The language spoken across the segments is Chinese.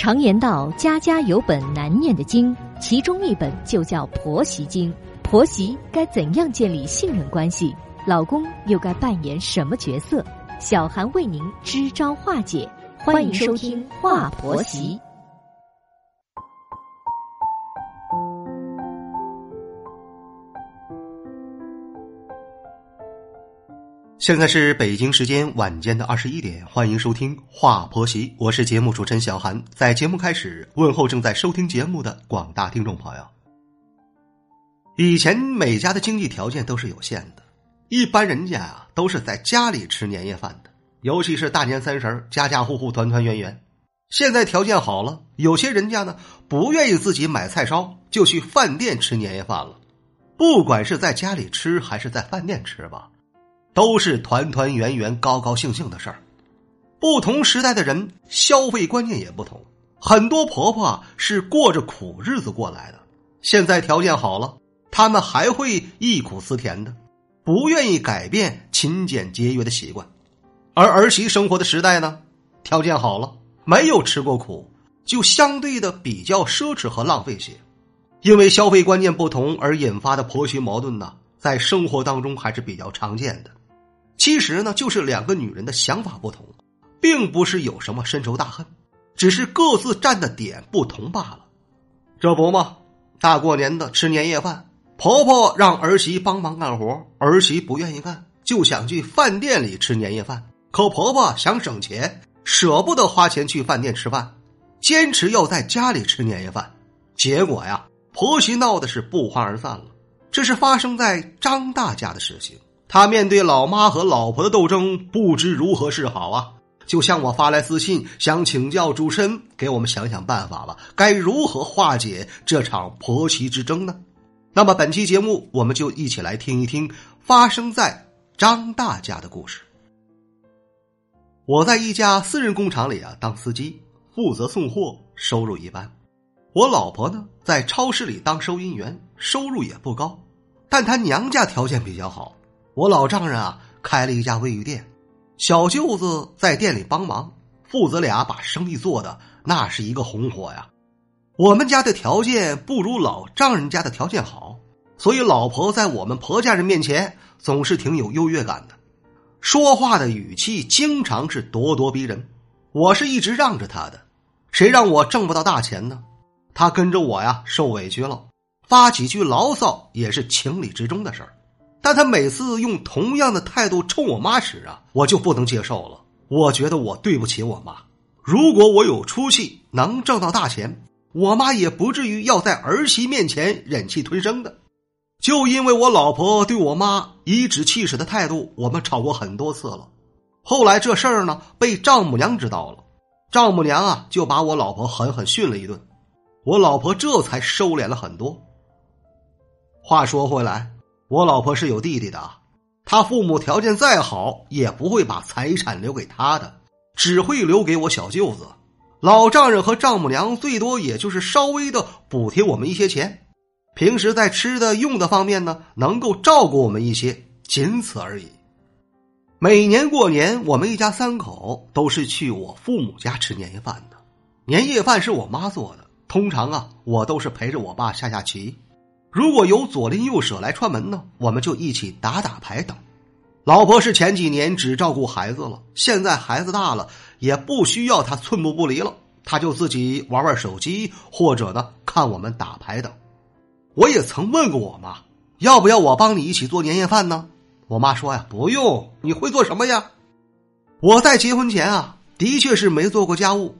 常言道：“家家有本难念的经”，其中一本就叫《婆媳经》。婆媳该怎样建立信任关系？老公又该扮演什么角色？小韩为您支招化解。欢迎收听《话婆媳》。现在是北京时间晚间的二十一点，欢迎收听《话婆媳》，我是节目主持人小韩。在节目开始，问候正在收听节目的广大听众朋友。以前每家的经济条件都是有限的，一般人家啊都是在家里吃年夜饭的，尤其是大年三十家家户户团团圆圆。现在条件好了，有些人家呢不愿意自己买菜烧，就去饭店吃年夜饭了。不管是在家里吃还是在饭店吃吧。都是团团圆圆、高高兴兴的事儿。不同时代的人消费观念也不同，很多婆婆是过着苦日子过来的。现在条件好了，他们还会忆苦思甜的，不愿意改变勤俭节约的习惯。而儿媳生活的时代呢，条件好了，没有吃过苦，就相对的比较奢侈和浪费些。因为消费观念不同而引发的婆媳矛盾呢，在生活当中还是比较常见的。其实呢，就是两个女人的想法不同，并不是有什么深仇大恨，只是各自站的点不同罢了。这不嘛，大过年的吃年夜饭，婆婆让儿媳帮忙干活，儿媳不愿意干，就想去饭店里吃年夜饭。可婆婆想省钱，舍不得花钱去饭店吃饭，坚持要在家里吃年夜饭。结果呀，婆媳闹的是不欢而散了。这是发生在张大家的事情。他面对老妈和老婆的斗争，不知如何是好啊！就向我发来私信，想请教主持人，给我们想想办法吧，该如何化解这场婆媳之争呢？那么本期节目，我们就一起来听一听发生在张大家的故事。我在一家私人工厂里啊当司机，负责送货，收入一般。我老婆呢，在超市里当收银员，收入也不高，但她娘家条件比较好。我老丈人啊开了一家卫浴店，小舅子在店里帮忙，父子俩把生意做的那是一个红火呀。我们家的条件不如老丈人家的条件好，所以老婆在我们婆家人面前总是挺有优越感的，说话的语气经常是咄咄逼人。我是一直让着她的，谁让我挣不到大钱呢？她跟着我呀受委屈了，发几句牢骚也是情理之中的事儿。但他每次用同样的态度冲我妈时啊，我就不能接受了。我觉得我对不起我妈。如果我有出息，能挣到大钱，我妈也不至于要在儿媳面前忍气吞声的。就因为我老婆对我妈颐指气使的态度，我们吵过很多次了。后来这事儿呢，被丈母娘知道了，丈母娘啊就把我老婆狠狠训了一顿，我老婆这才收敛了很多。话说回来。我老婆是有弟弟的，他父母条件再好，也不会把财产留给他的，只会留给我小舅子。老丈人和丈母娘最多也就是稍微的补贴我们一些钱，平时在吃的用的方面呢，能够照顾我们一些，仅此而已。每年过年，我们一家三口都是去我父母家吃年夜饭的。年夜饭是我妈做的，通常啊，我都是陪着我爸下下棋。如果有左邻右舍来串门呢，我们就一起打打牌等。老婆是前几年只照顾孩子了，现在孩子大了，也不需要他寸步不离了，他就自己玩玩手机，或者呢看我们打牌等。我也曾问过我妈，要不要我帮你一起做年夜饭呢？我妈说呀，不用。你会做什么呀？我在结婚前啊，的确是没做过家务，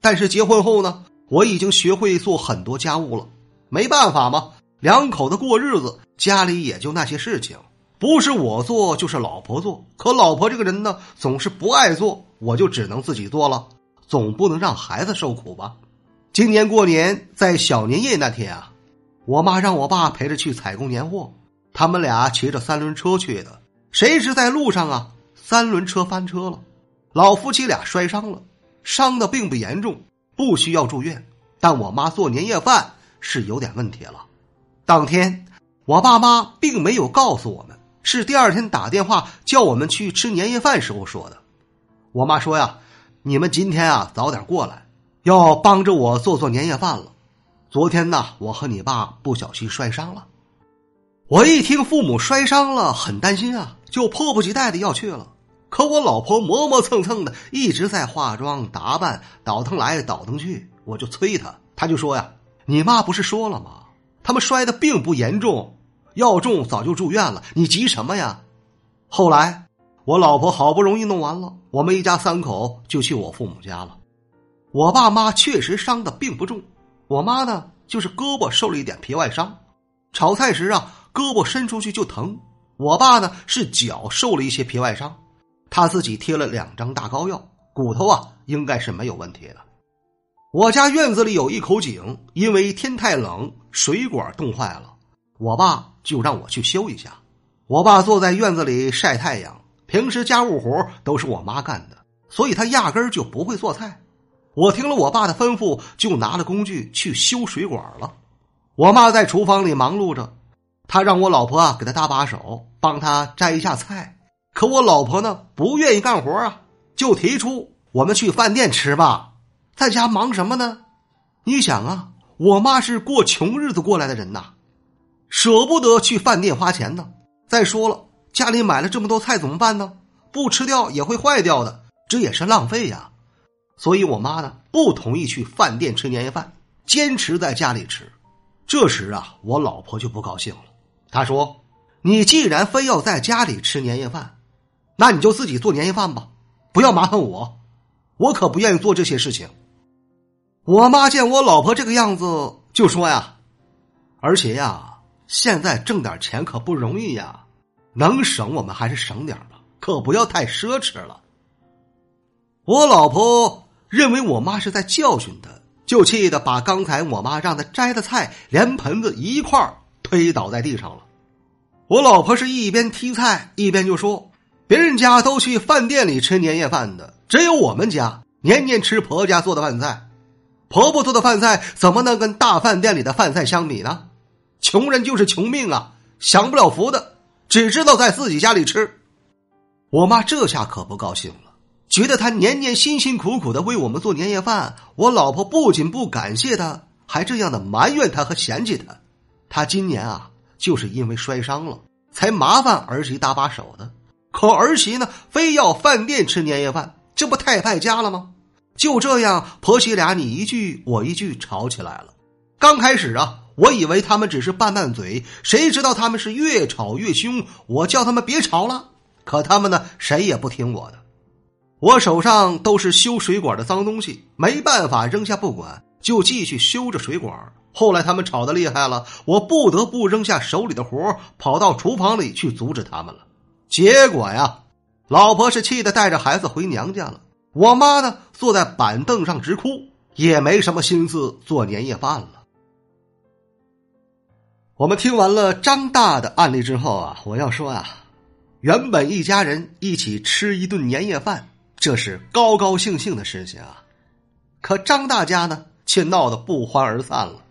但是结婚后呢，我已经学会做很多家务了。没办法嘛。两口子过日子，家里也就那些事情，不是我做就是老婆做。可老婆这个人呢，总是不爱做，我就只能自己做了，总不能让孩子受苦吧。今年过年在小年夜那天啊，我妈让我爸陪着去采购年货，他们俩骑着三轮车去的。谁知在路上啊，三轮车翻车了，老夫妻俩摔伤了，伤的并不严重，不需要住院。但我妈做年夜饭是有点问题了。当天，我爸妈并没有告诉我们，是第二天打电话叫我们去吃年夜饭时候说的。我妈说呀：“你们今天啊早点过来，要帮着我做做年夜饭了。昨天呢，我和你爸不小心摔伤了。我一听父母摔伤了，很担心啊，就迫不及待的要去了。可我老婆磨磨蹭蹭的，一直在化妆打扮，倒腾来倒腾去，我就催她，她就说呀：“你妈不是说了吗？他们摔的并不严重，要重早就住院了，你急什么呀？”后来我老婆好不容易弄完了，我们一家三口就去我父母家了。我爸妈确实伤的并不重，我妈呢就是胳膊受了一点皮外伤，炒菜时啊。胳膊伸出去就疼，我爸呢是脚受了一些皮外伤，他自己贴了两张大膏药，骨头啊应该是没有问题的。我家院子里有一口井，因为天太冷，水管冻坏了，我爸就让我去修一下。我爸坐在院子里晒太阳，平时家务活都是我妈干的，所以他压根儿就不会做菜。我听了我爸的吩咐，就拿了工具去修水管了。我妈在厨房里忙碌着。他让我老婆啊给他搭把手，帮他摘一下菜。可我老婆呢不愿意干活啊，就提出我们去饭店吃吧。在家忙什么呢？你想啊，我妈是过穷日子过来的人呐，舍不得去饭店花钱呢。再说了，家里买了这么多菜怎么办呢？不吃掉也会坏掉的，这也是浪费呀。所以我妈呢不同意去饭店吃年夜饭，坚持在家里吃。这时啊，我老婆就不高兴了。她说：“你既然非要在家里吃年夜饭，那你就自己做年夜饭吧，不要麻烦我，我可不愿意做这些事情。”我妈见我老婆这个样子，就说呀：“而且呀，现在挣点钱可不容易呀，能省我们还是省点吧，可不要太奢侈了。”我老婆认为我妈是在教训她，就气得把刚才我妈让她摘的菜连盆子一块。推倒在地上了，我老婆是一边踢菜一边就说：“别人家都去饭店里吃年夜饭的，只有我们家年年吃婆家做的饭菜。婆婆做的饭菜怎么能跟大饭店里的饭菜相比呢？穷人就是穷命啊，享不了福的，只知道在自己家里吃。”我妈这下可不高兴了，觉得她年年辛辛苦苦的为我们做年夜饭，我老婆不仅不感谢她，还这样的埋怨她和嫌弃她。他今年啊，就是因为摔伤了，才麻烦儿媳搭把手的。可儿媳呢，非要饭店吃年夜饭，这不太败家了吗？就这样，婆媳俩你一句我一句吵起来了。刚开始啊，我以为他们只是拌拌嘴，谁知道他们是越吵越凶。我叫他们别吵了，可他们呢，谁也不听我的。我手上都是修水管的脏东西，没办法扔下不管，就继续修着水管。后来他们吵得厉害了，我不得不扔下手里的活跑到厨房里去阻止他们了。结果呀，老婆是气得带着孩子回娘家了。我妈呢，坐在板凳上直哭，也没什么心思做年夜饭了。我们听完了张大的案例之后啊，我要说啊，原本一家人一起吃一顿年夜饭，这是高高兴兴的事情啊，可张大家呢，却闹得不欢而散了。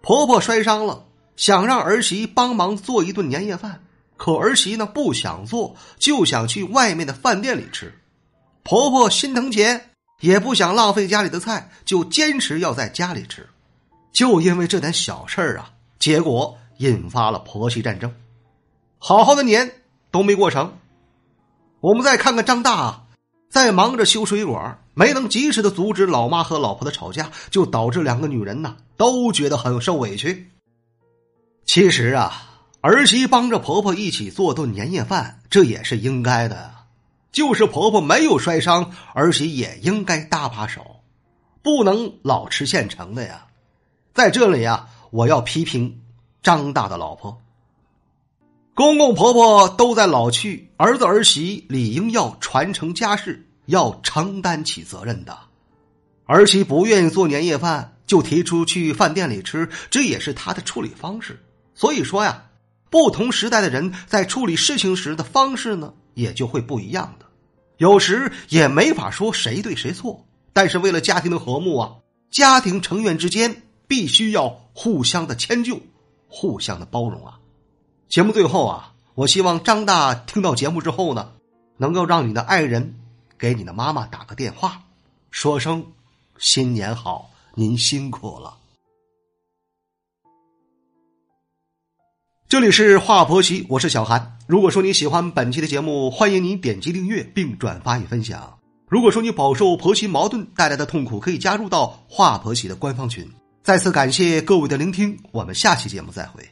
婆婆摔伤了，想让儿媳帮忙做一顿年夜饭，可儿媳呢不想做，就想去外面的饭店里吃。婆婆心疼钱，也不想浪费家里的菜，就坚持要在家里吃。就因为这点小事儿啊，结果引发了婆媳战争，好好的年都没过成。我们再看看张大，在忙着修水管。没能及时的阻止老妈和老婆的吵架，就导致两个女人呢都觉得很受委屈。其实啊，儿媳帮着婆婆一起做顿年夜饭，这也是应该的。就是婆婆没有摔伤，儿媳也应该搭把手，不能老吃现成的呀。在这里呀，我要批评张大的老婆。公公婆婆都在老去，儿子儿媳理应要传承家事。要承担起责任的，儿媳不愿意做年夜饭，就提出去饭店里吃，这也是她的处理方式。所以说呀，不同时代的人在处理事情时的方式呢，也就会不一样的。有时也没法说谁对谁错，但是为了家庭的和睦啊，家庭成员之间必须要互相的迁就，互相的包容啊。节目最后啊，我希望张大听到节目之后呢，能够让你的爱人。给你的妈妈打个电话，说声新年好，您辛苦了。这里是华婆媳，我是小韩。如果说你喜欢本期的节目，欢迎您点击订阅并转发与分享。如果说你饱受婆媳矛盾带来的痛苦，可以加入到华婆媳的官方群。再次感谢各位的聆听，我们下期节目再会。